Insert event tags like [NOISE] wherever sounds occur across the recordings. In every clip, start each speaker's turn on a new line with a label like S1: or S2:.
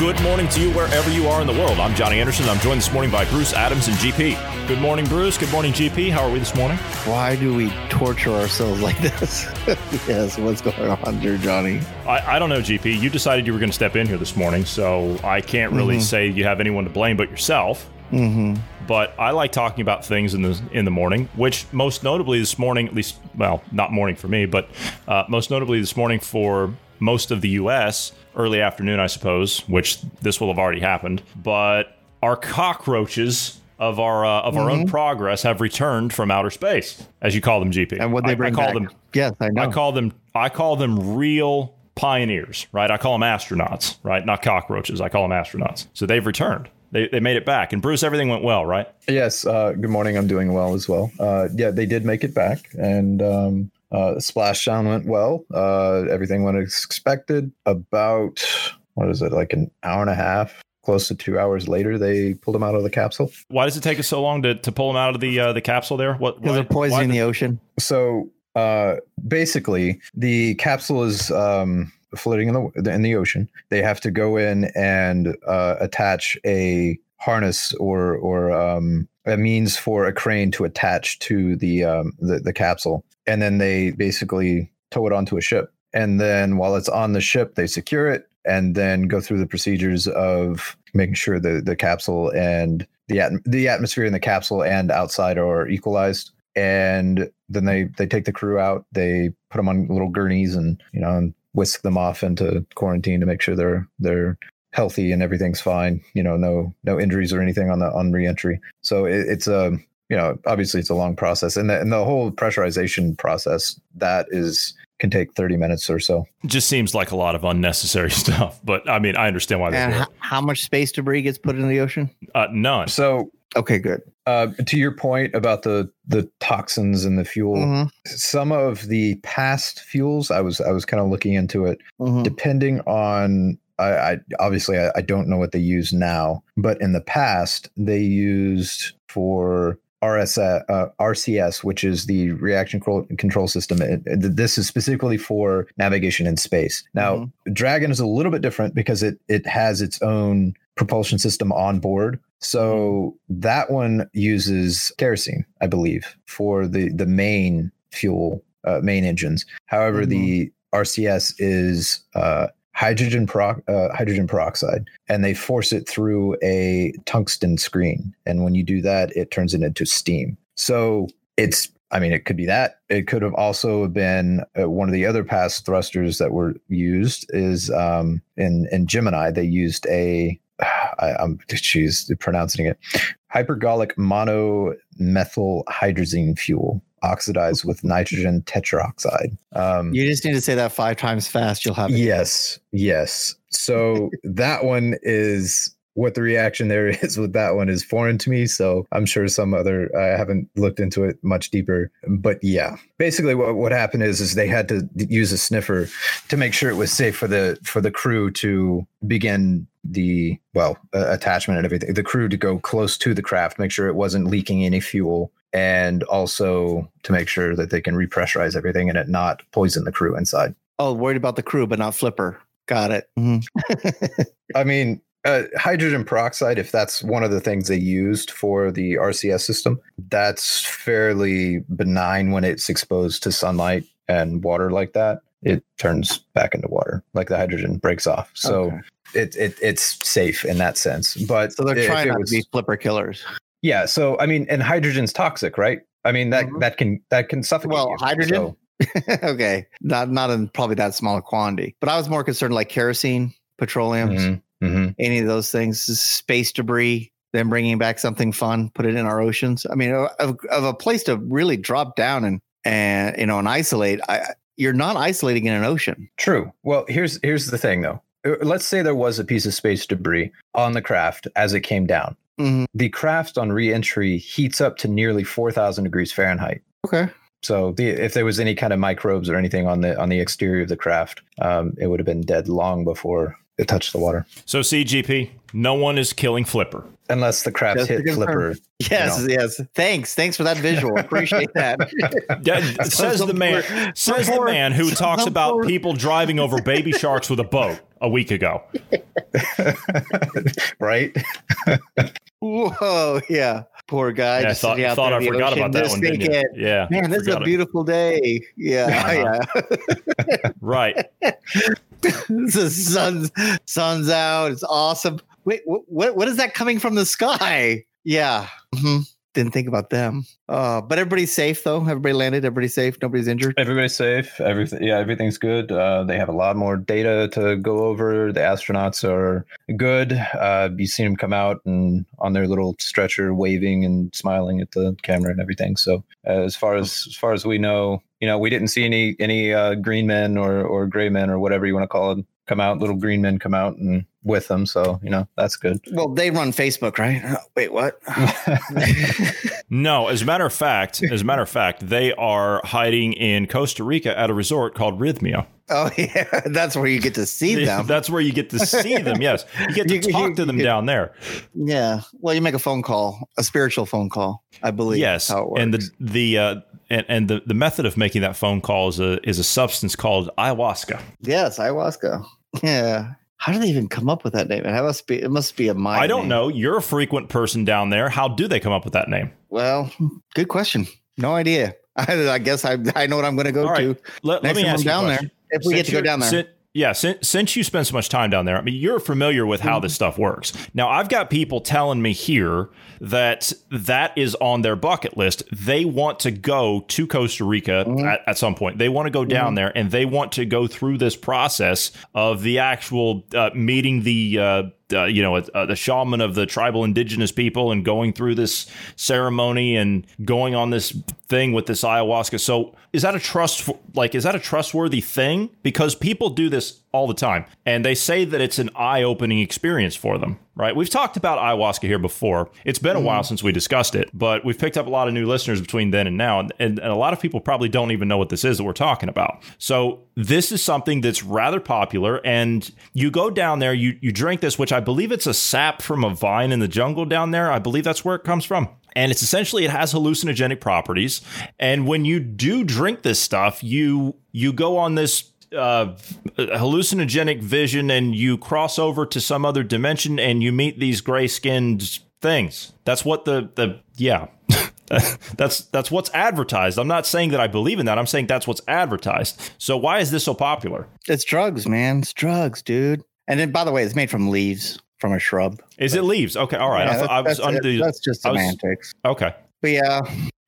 S1: Good morning to you wherever you are in the world. I'm Johnny Anderson. I'm joined this morning by Bruce Adams and GP. Good morning, Bruce. Good morning, GP. How are we this morning?
S2: Why do we torture ourselves like this? [LAUGHS] yes, what's going on here, Johnny?
S1: I, I, don't know, GP. You decided you were going to step in here this morning, so I can't really mm-hmm. say you have anyone to blame but yourself.
S2: Mm-hmm.
S1: But I like talking about things in the in the morning, which most notably this morning, at least, well, not morning for me, but uh, most notably this morning for most of the U.S. early afternoon, I suppose, which this will have already happened. But our cockroaches of our uh, of mm-hmm. our own mm-hmm. progress have returned from outer space, as you call them, GP.
S2: And what they bring I, I call
S1: back. them,
S2: yes, I know.
S1: I call them, I call them real pioneers, right? I call them astronauts, right? Not cockroaches. I call them astronauts. So they've returned. They, they made it back. And Bruce, everything went well, right?
S3: Yes. Uh, good morning. I'm doing well as well. Uh, yeah, they did make it back, and um, uh, splashdown went well. Uh, everything went as expected. About what is it, like an hour and a half, close to two hours later, they pulled him out of the capsule.
S1: Why does it take us so long to, to pull him out of the uh, the capsule there?
S2: What? Because they're poisoning the, the ocean.
S3: So uh, basically, the capsule is um, floating in the in the ocean. They have to go in and uh, attach a harness or or um, a means for a crane to attach to the um, the, the capsule and then they basically tow it onto a ship. And then while it's on the ship, they secure it and then go through the procedures of making sure the the capsule and the at- the atmosphere in the capsule and outside are equalized. And then they they take the crew out. They put them on little gurneys and you know and whisk them off into quarantine to make sure they're they're healthy and everything's fine. You know, no no injuries or anything on the on reentry. So it, it's a you know, obviously it's a long process, and the, and the whole pressurization process that is can take 30 minutes or so.
S1: Just seems like a lot of unnecessary [LAUGHS] stuff, but I mean, I understand why.
S2: And how much space debris gets put in the ocean?
S1: Uh, none.
S3: So
S2: okay, good.
S3: Uh, to your point about the the toxins and the fuel, mm-hmm. some of the past fuels, I was I was kind of looking into it. Mm-hmm. Depending on I, I, obviously I, I, don't know what they use now, but in the past they used for RSS, uh, RCS, which is the reaction control system. It, it, this is specifically for navigation in space. Now, mm-hmm. Dragon is a little bit different because it it has its own propulsion system on board. So mm-hmm. that one uses kerosene, I believe, for the the main fuel, uh, main engines. However, mm-hmm. the RCS is uh, hydrogen pro- uh, hydrogen peroxide and they force it through a tungsten screen. And when you do that it turns it into steam. So it's i mean it could be that. It could have also been uh, one of the other past thrusters that were used is um, in in gemini they used a [SIGHS] I, i'm geez pronouncing it hypergolic monomethyl hydrazine fuel oxidized with nitrogen tetroxide.
S2: Um, you just need to say that five times fast. You'll have it.
S3: Yes, yes. So [LAUGHS] that one is what the reaction there [LAUGHS] is with that one is foreign to me. So I'm sure some other I haven't looked into it much deeper. But yeah, basically what, what happened is is they had to use a sniffer to make sure it was safe for the for the crew to begin the well uh, attachment and everything. The crew to go close to the craft, make sure it wasn't leaking any fuel and also to make sure that they can repressurize everything and it not poison the crew inside.
S2: Oh, worried about the crew, but not Flipper. Got it. Mm-hmm. [LAUGHS]
S3: I mean, uh, hydrogen peroxide, if that's one of the things they used for the RCS system, that's fairly benign when it's exposed to sunlight and water like that. It turns back into water, like the hydrogen breaks off. So okay. it, it it's safe in that sense. But
S2: so they're trying to be flipper killers.
S3: Yeah. So I mean, and hydrogen's toxic, right? I mean that mm-hmm. that can that can suffocate.
S2: Well,
S3: you,
S2: hydrogen. So. [LAUGHS] okay, not not in probably that small a quantity, but I was more concerned like kerosene, petroleum, mm-hmm. mm-hmm. any of those things, space debris. Then bringing back something fun, put it in our oceans. I mean, of, of a place to really drop down and and you know and isolate. I, you're not isolating in an ocean.
S3: True. Well, here's here's the thing though. uh, let's say there was a piece of space debris on the craft as it came down. Mm-hmm. The craft on reentry heats up to nearly 4,000 degrees Fahrenheit.
S2: Okay.
S3: So the, if there was any kind of microbes or anything on the on the exterior of the craft, um, it would have been dead long before it touched the water.
S1: So CGP, no one is killing Flipper
S3: unless the craft hit Flipper.
S2: Yes, you know. yes. Thanks, thanks for that visual. [LAUGHS] Appreciate that. [LAUGHS]
S1: yeah, says the man. Says the man who talks about people driving over baby sharks with a boat a week ago. [LAUGHS]
S3: right. [LAUGHS]
S2: Whoa! Yeah. Poor guy.
S1: Yeah, I thought, thought I forgot ocean. about that one. Didn't you? Yeah.
S2: Man, this is a beautiful it. day. Yeah. [LAUGHS] Uh-huh.
S1: yeah. right.
S2: the sun's sun's out. It's awesome. Wait, what? What is that coming from the sky? Yeah. Mm-hmm didn't think about them. Uh, but everybody's safe though. Everybody landed. Everybody's safe. Nobody's injured.
S3: Everybody's safe. Everything. Yeah, everything's good. Uh, they have a lot more data to go over. The astronauts are good. Uh, you've seen them come out and on their little stretcher, waving and smiling at the camera and everything. So uh, as far as as far as we know, you know, we didn't see any any uh, green men or or gray men or whatever you want to call it come out. Little green men come out and with them. So, you know, that's good.
S2: Well, they run Facebook, right? Oh, wait, what? [LAUGHS]
S1: no, as a matter of fact, as a matter of fact, they are hiding in Costa Rica at a resort called Rythmia.
S2: Oh [LAUGHS] yeah, that's where you get to see them.
S1: that's where you get to see them. Yes, you get to [LAUGHS] you, talk you, to them you, down there.
S2: Yeah, well, you make a phone call, a spiritual phone call, I believe.
S1: Yes, and the the uh, and, and the, the method of making that phone call is a is a substance called ayahuasca.
S2: Yes, ayahuasca. Yeah, how do they even come up with that name? It must be it must be a mind.
S1: I don't
S2: name.
S1: know. You're a frequent person down there. How do they come up with that name?
S2: Well, good question. No idea. [LAUGHS] I, I guess I I know what I'm going to go right. to.
S1: Let, let me ask you down there.
S2: If we Since get to go down there.
S1: Yeah, since, since you spend so much time down there, I mean, you're familiar with how this stuff works. Now, I've got people telling me here that that is on their bucket list. They want to go to Costa Rica mm-hmm. at, at, some point. They want to go down mm-hmm. there and they want to go through this process of the actual uh, meeting the uh, uh, you know, uh, the shaman of the tribal indigenous people and going through this ceremony and going on this thing with this ayahuasca. So is that a trust like is that a trustworthy thing? Because people do this all the time and they say that it's an eye-opening experience for them right? We've talked about ayahuasca here before. It's been a while mm-hmm. since we discussed it but we've picked up a lot of new listeners between then and now and, and, and a lot of people probably don't even know what this is that we're talking about. So this is something that's rather popular and you go down there you you drink this which i believe it's a sap from a vine in the jungle down there. I believe that's where it comes from. And it's essentially it has hallucinogenic properties. And when you do drink this stuff you you go on this uh, hallucinogenic vision and you cross over to some other dimension and you meet these gray skinned things. That's what the the yeah. [LAUGHS] that's that's what's advertised. I'm not saying that I believe in that. I'm saying that's what's advertised. So why is this so popular?
S2: It's drugs, man. It's drugs, dude. And then by the way, it's made from leaves from a shrub.
S1: Is it leaves? Okay, all right. Yeah, I, I was under the,
S2: that's just semantics.
S1: Was, okay.
S2: But yeah,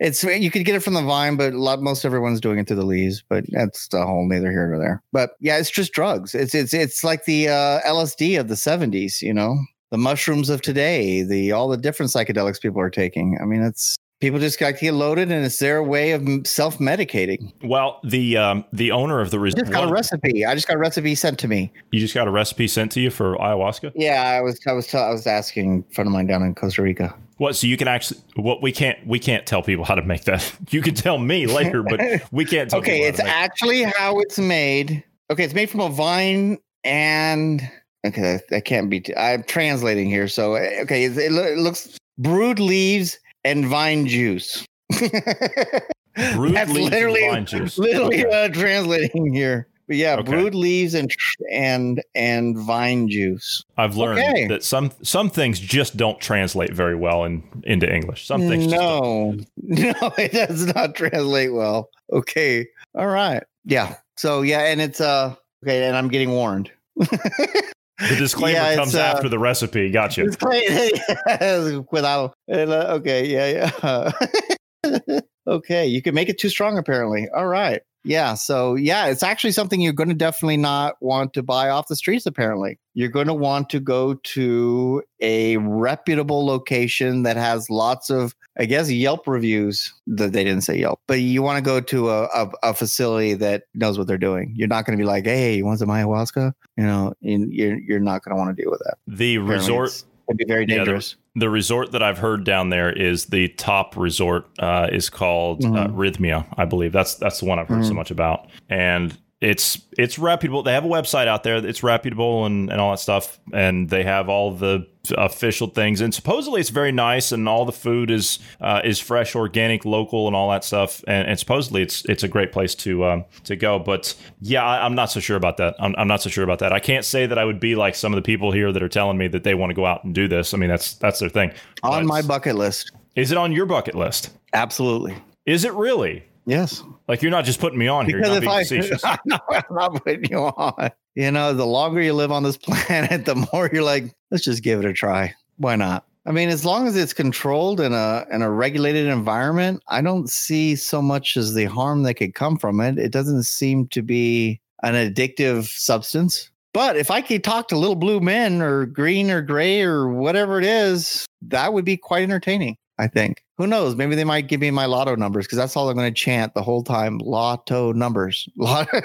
S2: it's you could get it from the vine, but a lot most everyone's doing it through the leaves. But that's a whole neither here nor there. But yeah, it's just drugs. It's it's it's like the uh, LSD of the '70s. You know, the mushrooms of today, the all the different psychedelics people are taking. I mean, it's people just got to get loaded, and it's their way of self medicating.
S1: Well, the um, the owner of the
S2: res- just got a recipe. I just got a recipe sent to me.
S1: You just got a recipe sent to you for ayahuasca?
S2: Yeah, I was I was t- I was asking a friend of mine down in Costa Rica.
S1: What? So you can actually? What we can't we can't tell people how to make that. [LAUGHS] You can tell me later, but we can't. tell [LAUGHS]
S2: Okay, it's actually it. how it's made. Okay, it's made from a vine and okay, that can't be. i am translating here, so okay, it, it looks brewed leaves and vine juice. [LAUGHS]
S1: brewed That's leaves literally, and vine juice.
S2: Literally okay. uh, translating here. But yeah, okay. brewed leaves and and and vine juice.
S1: I've learned okay. that some some things just don't translate very well in into English. Some things
S2: no, [LAUGHS] no, it does not translate well. Okay, all right, yeah. So yeah, and it's uh okay, and I'm getting warned.
S1: The [LAUGHS] disclaimer yeah, comes uh, after the recipe. Gotcha. [LAUGHS]
S2: Without okay, yeah, yeah. okay, you can make it too strong. Apparently, all right. Yeah. So, yeah, it's actually something you're going to definitely not want to buy off the streets, apparently. You're going to want to go to a reputable location that has lots of, I guess, Yelp reviews. That they didn't say Yelp, but you want to go to a, a, a facility that knows what they're doing. You're not going to be like, hey, you want some ayahuasca? You know, and you're, you're not going to want to deal with that.
S1: The apparently resort
S2: would be very dangerous.
S1: Yeah, the resort that I've heard down there is the top resort. Uh, is called uh, mm-hmm. uh, Rythmia, I believe. That's that's the one I've heard mm-hmm. so much about, and it's it's reputable. They have a website out there. It's reputable and, and all that stuff, and they have all the official things. And supposedly it's very nice, and all the food is uh, is fresh, organic, local, and all that stuff. And, and supposedly it's it's a great place to um, to go. But yeah, I, am not so sure about that. I'm, I'm not so sure about that. I can't say that I would be like some of the people here that are telling me that they want to go out and do this. I mean, that's that's their thing.
S2: On but my bucket list.
S1: Is it on your bucket list?
S2: Absolutely.
S1: Is it really?
S2: Yes.
S1: Like you're not just putting me on because here. You're not I,
S2: no, [LAUGHS] I'm not putting you on. You know, the longer you live on this [LAUGHS] planet, the more you're like, let's just give it a try. Why not? I mean, as long as it's controlled in a in a regulated environment, I don't see so much as the harm that could come from it. It doesn't seem to be an addictive substance. But if I could talk to little blue men or green or gray or whatever it is, that would be quite entertaining. I think. Who knows? Maybe they might give me my lotto numbers because that's all I'm going to chant the whole time. Lotto numbers. [LAUGHS] Lotto.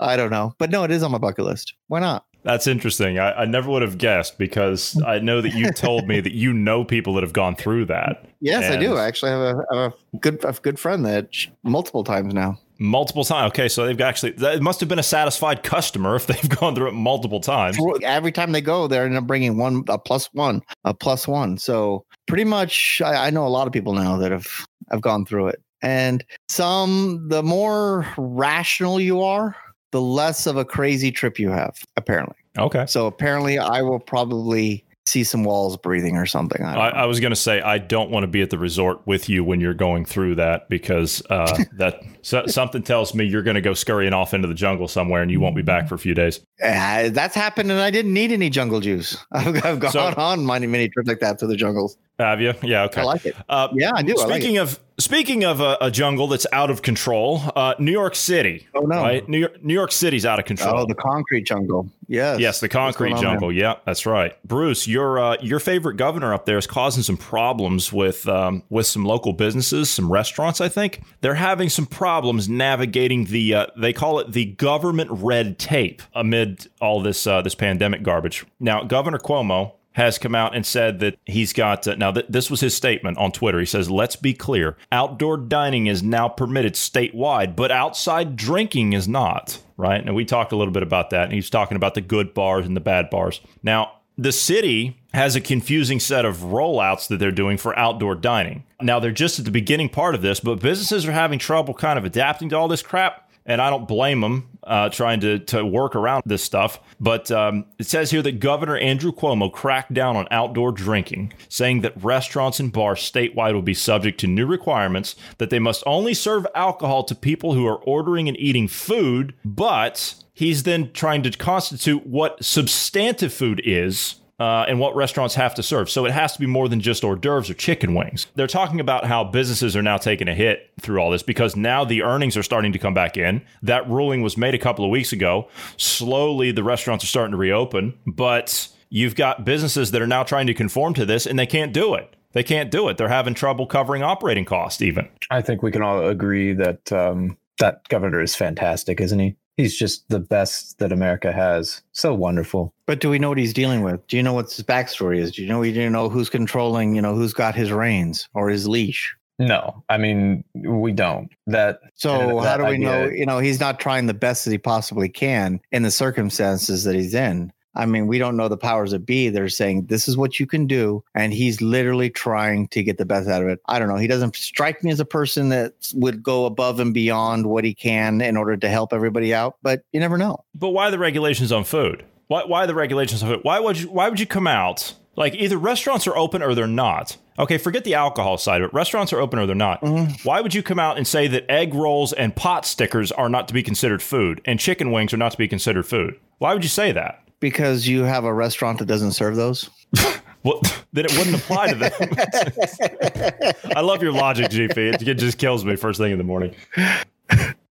S2: I don't know. But no, it is on my bucket list. Why not?
S1: That's interesting. I, I, never would have guessed because I know that you told me that you know people that have gone through that. [LAUGHS]
S2: Yes, I do. I actually have a, have a good a good friend that multiple times now.
S1: Multiple times. Okay, so they've actually it must have been a satisfied customer if they've [LAUGHS] gone through it multiple times.
S2: Every time they go, they're end up bringing one a plus one, a plus one. So pretty much, I, I know a lot of people now that have have gone through it, and some the more rational you are, the less of a crazy trip you have, apparently.
S1: Okay.
S2: So apparently, I will probably see some walls breathing or something.
S1: I, I, I was going to say I don't want to be at the resort with you when you're going through that because uh, [LAUGHS] that so, something tells me you're going to go scurrying off into the jungle somewhere and you won't be back for a few days.
S2: Uh, that's happened, and I didn't need any jungle juice. [LAUGHS] I've, I've gone so, on many many trips like that to the jungles.
S1: Have you? Yeah. Okay.
S2: I like it. Uh, yeah, I do.
S1: Speaking
S2: I
S1: like of speaking of a, a, jungle that's out of control, uh, New York City.
S2: Oh no,
S1: right? New York, New York City's out of control.
S2: Oh, the concrete jungle. Yes.
S1: Yes, the concrete jungle. Yeah, that's right. Bruce, your uh, your favorite governor up there is causing some problems with um, with some local businesses, some restaurants. I think they're having some problems navigating the uh, they call it the government red tape amid all this uh, this pandemic garbage. Now, Governor Cuomo has come out and said that he's got uh, now th- this was his statement on Twitter. He says, "Let's be clear. Outdoor dining is now permitted statewide, but outside drinking is not." Right? And we talked a little bit about that. And he's talking about the good bars and the bad bars. Now, the city has a confusing set of rollouts that they're doing for outdoor dining. Now, they're just at the beginning part of this, but businesses are having trouble kind of adapting to all this crap and I don't blame them uh, trying to, to work around this stuff. But um, it says here that Governor Andrew Cuomo cracked down on outdoor drinking, saying that restaurants and bars statewide will be subject to new requirements that they must only serve alcohol to people who are ordering and eating food. But he's then trying to constitute what substantive food is uh, and what restaurants have to serve. So it has to be more than just hors d'oeuvres or chicken wings. They're talking about how businesses are now taking a hit through all this because now the earnings are starting to come back in. That ruling was made a couple of weeks ago. Slowly, the restaurants are starting to reopen, but you've got businesses that are now trying to conform to this and they can't do it. They can't do it. They're having trouble covering operating costs, even.
S3: I think we can all agree that um, that governor is fantastic, isn't he? He's just the best that America has. So wonderful.
S2: But do we know what he's dealing with? Do you know what his backstory is? Do you know we didn't know who's controlling, you know, who's got his reins or his leash?
S3: No, I mean we don't. That
S2: so uh, that how do we idea, know? You know, he's not trying the best that he possibly can in the circumstances that he's in. I mean, we don't know the powers that be. They're saying this is what you can do. And he's literally trying to get the best out of it. I don't know. He doesn't strike me as a person that would go above and beyond what he can in order to help everybody out, but you never know.
S1: But why the regulations on food? Why, why the regulations on food? Why would you, why would you come out like either restaurants are open or they're not? Okay, forget the alcohol side of it. Restaurants are open or they're not. Mm-hmm. Why would you come out and say that egg rolls and pot stickers are not to be considered food and chicken wings are not to be considered food? Why would you say that?
S2: Because you have a restaurant that doesn't serve those? [LAUGHS]
S1: well, then it wouldn't apply to them. [LAUGHS] I love your logic, GP. It, just kills me first thing in the morning.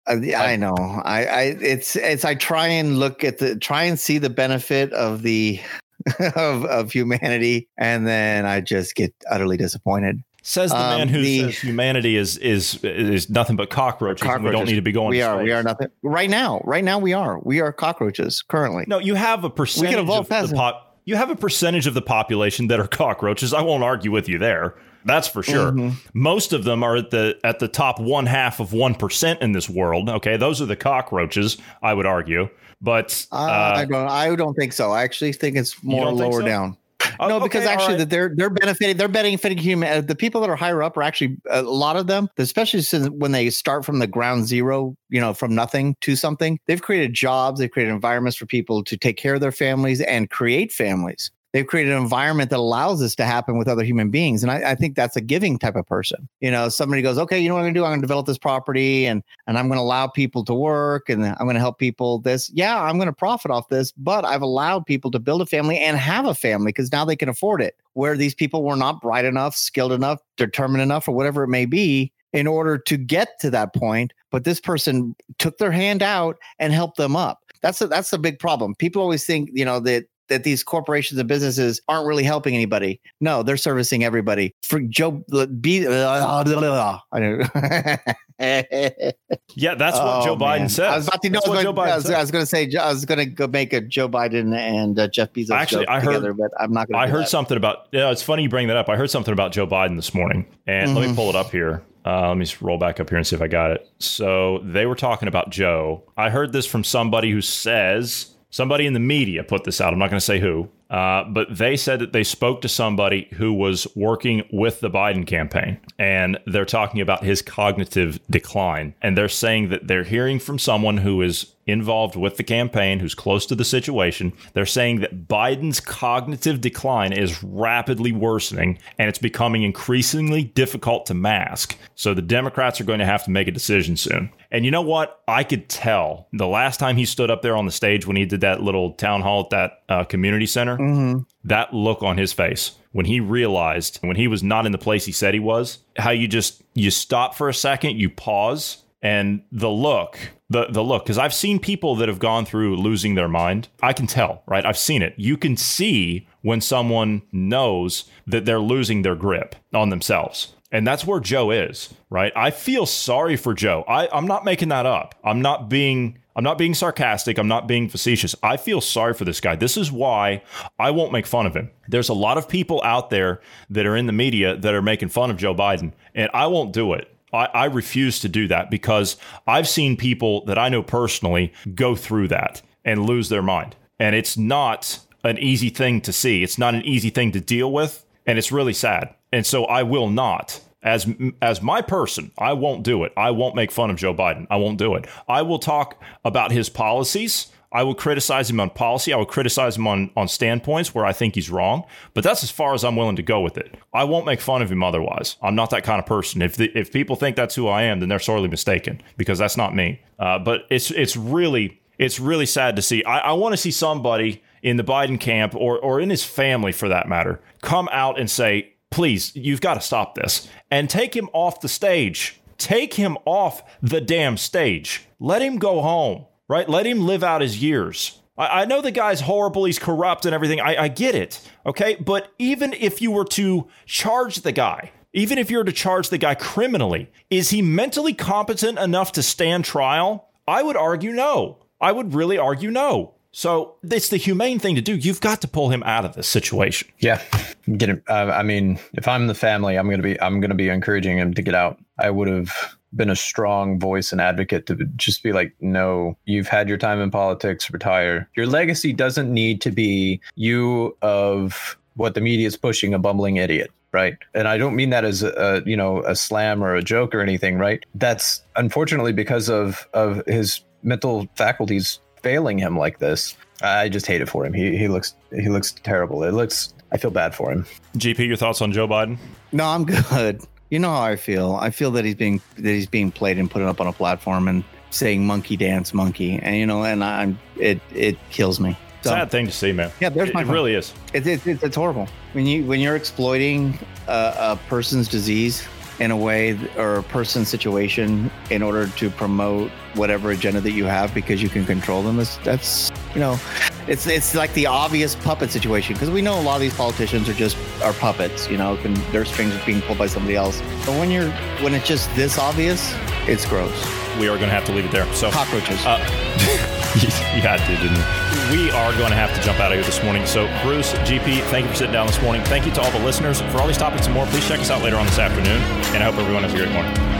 S2: Uh, I know. I, I it's it's I try and look at the try and see the benefit of the [LAUGHS] of of humanity, and then I just get utterly disappointed.
S1: Says the um, man who the, says humanity is is is nothing but cockroaches. cockroaches. we don't need to be going.
S2: We are. Space. We are nothing. Right now. Right now, we are. We are cockroaches currently.
S1: No, you have a percentage of the pop. You have a percentage of the population that are cockroaches. I won't argue with you there. That's for sure. Mm-hmm. Most of them are at the at the top one half of one percent in this world. Okay, those are the cockroaches. I would argue, but
S2: uh, uh, I don't. I don't think so. I actually think it's more lower so? down. Uh, no, because okay, actually, right. they're they're benefiting. They're benefiting human. Uh, the people that are higher up are actually a lot of them, especially since when they start from the ground zero, you know, from nothing to something. They've created jobs. They've created environments for people to take care of their families and create families they've created an environment that allows this to happen with other human beings. And I, I, think that's a giving type of person. You know, somebody goes, okay, you know what I'm gonna do? I'm gonna develop this property and and I'm gonna allow people to work and I'm gonna help people this. Yeah, I'm gonna profit off this, but I've allowed people to build a family and have a family because now they can afford it. Where these people were not bright enough, skilled enough, determined enough, or whatever it may be, in order to get to that point. But this person took their hand out and helped them up. That's a, that's a big problem. People always think, you know, that that these corporations and businesses aren't really helping anybody. No, they're servicing everybody. For Joe, [LAUGHS] [LAUGHS]
S1: yeah, that's what oh, Joe Biden man. said.
S2: I was about to know. I was, going, I was, was going to say. I was going to go make a Joe Biden and uh, Jeff Bezos Actually, I heard, together, but I'm not going.
S1: I heard that. something about. Yeah, it's funny you bring that up. I heard something about Joe Biden this morning, and mm-hmm. let me mm-hmm. pull it up here. Uh, let me roll back up here and see if I got it. So they were talking about Joe. I heard this from somebody who says somebody in the media put this out. I'm not going to say who, uh, but they said that they spoke to somebody who was working with the Biden campaign, and they're talking about his cognitive decline. And they're saying that they're hearing from someone who is involved with the campaign, who's close to the situation. They're saying that Biden's cognitive decline is rapidly worsening and it's becoming increasingly difficult to mask. So the Democrats are going to have to make a decision soon. And you know what? I could tell the last time he stood up there on the stage when he did that little town hall at that uh, community center, mm-hmm. that look on his face when he realized when he was not in the place he said he was, how you just you stop for a second, you pause, and the look the the look because I've seen people that have gone through losing their mind. I can tell, right? I've seen it. You can see when someone knows that they're losing their grip on themselves. And that's where Joe is, right? I feel sorry for Joe. I, I'm not making that up. I'm not being I'm not being sarcastic. I'm not being facetious. I feel sorry for this guy. This is why I won't make fun of him. There's a lot of people out there that are in the media that are making fun of Joe Biden, and I won't do it. I, I refuse to do that because I've seen people that I know personally go through that and lose their mind. And it's not an easy thing to see. It's not an easy thing to deal with. And it's really sad. And so I will not as as my person, I won't do it. I won't make fun of Joe Biden. I won't do it. I will talk about his policies I will criticize him on policy. I will criticize him on, on standpoints where I think he's wrong, but that's as far as I'm willing to go with it. I won't make fun of him otherwise. I'm not that kind of person. If the, if people think that's who I am, then they're sorely mistaken because that's not me. Uh, but it's it's really it's really sad to see. I, I want to see somebody in the Biden camp or or in his family for that matter come out and say, please, you've got to stop this and take him off the stage. Take him off the damn stage. Let him go home right? Let him live out his years. I, I know the guy's horrible, he's corrupt and everything. I, I get it. Okay. But even if you were to charge the guy, even if you were to charge the guy criminally, is he mentally competent enough to stand trial? I would argue no. I would really argue no. So it's the humane thing to do. You've got to pull him out of this situation.
S3: Yeah, get him. Uh, I mean, if I'm the family, I'm gonna be. I'm gonna be encouraging him to get out. I would have been a strong voice and advocate to just be like, no, you've had your time in politics, retire. Your legacy doesn't need to be you of what the media is pushing, a bumbling idiot. Right. And I don't mean that as a, you know, a slam or a joke or anything. Right. That's unfortunately because of, of his mental faculties failing him like this. I just hate it for him. He, he looks, he looks terrible. It looks, I feel bad for him.
S1: GP, your thoughts on Joe Biden?
S2: No, I'm good. You know how I feel. I feel that he's being that he's being played and put up on a platform and saying "monkey dance, monkey," and you know, and I'm it it kills me.
S1: So, Sad thing to see, man.
S2: Yeah, there's
S1: it,
S2: my.
S1: It phone. really is.
S2: It's, it's it's horrible when you when you're exploiting a, a person's disease in a way or a person situation in order to promote whatever agenda that you have because you can control them is that's you know it's it's like the obvious puppet situation because we know a lot of these politicians are just are puppets you know can, their strings are being pulled by somebody else but when you're when it's just this obvious it's gross
S1: we are going to have to leave it there so
S2: cockroaches
S1: uh, you had to, didn't you? We are going to have to jump out of here this morning. So, Bruce, GP, thank you for sitting down this morning. Thank you to all the listeners. For all these topics and more, please check us out later on this afternoon. And I hope everyone has a great morning.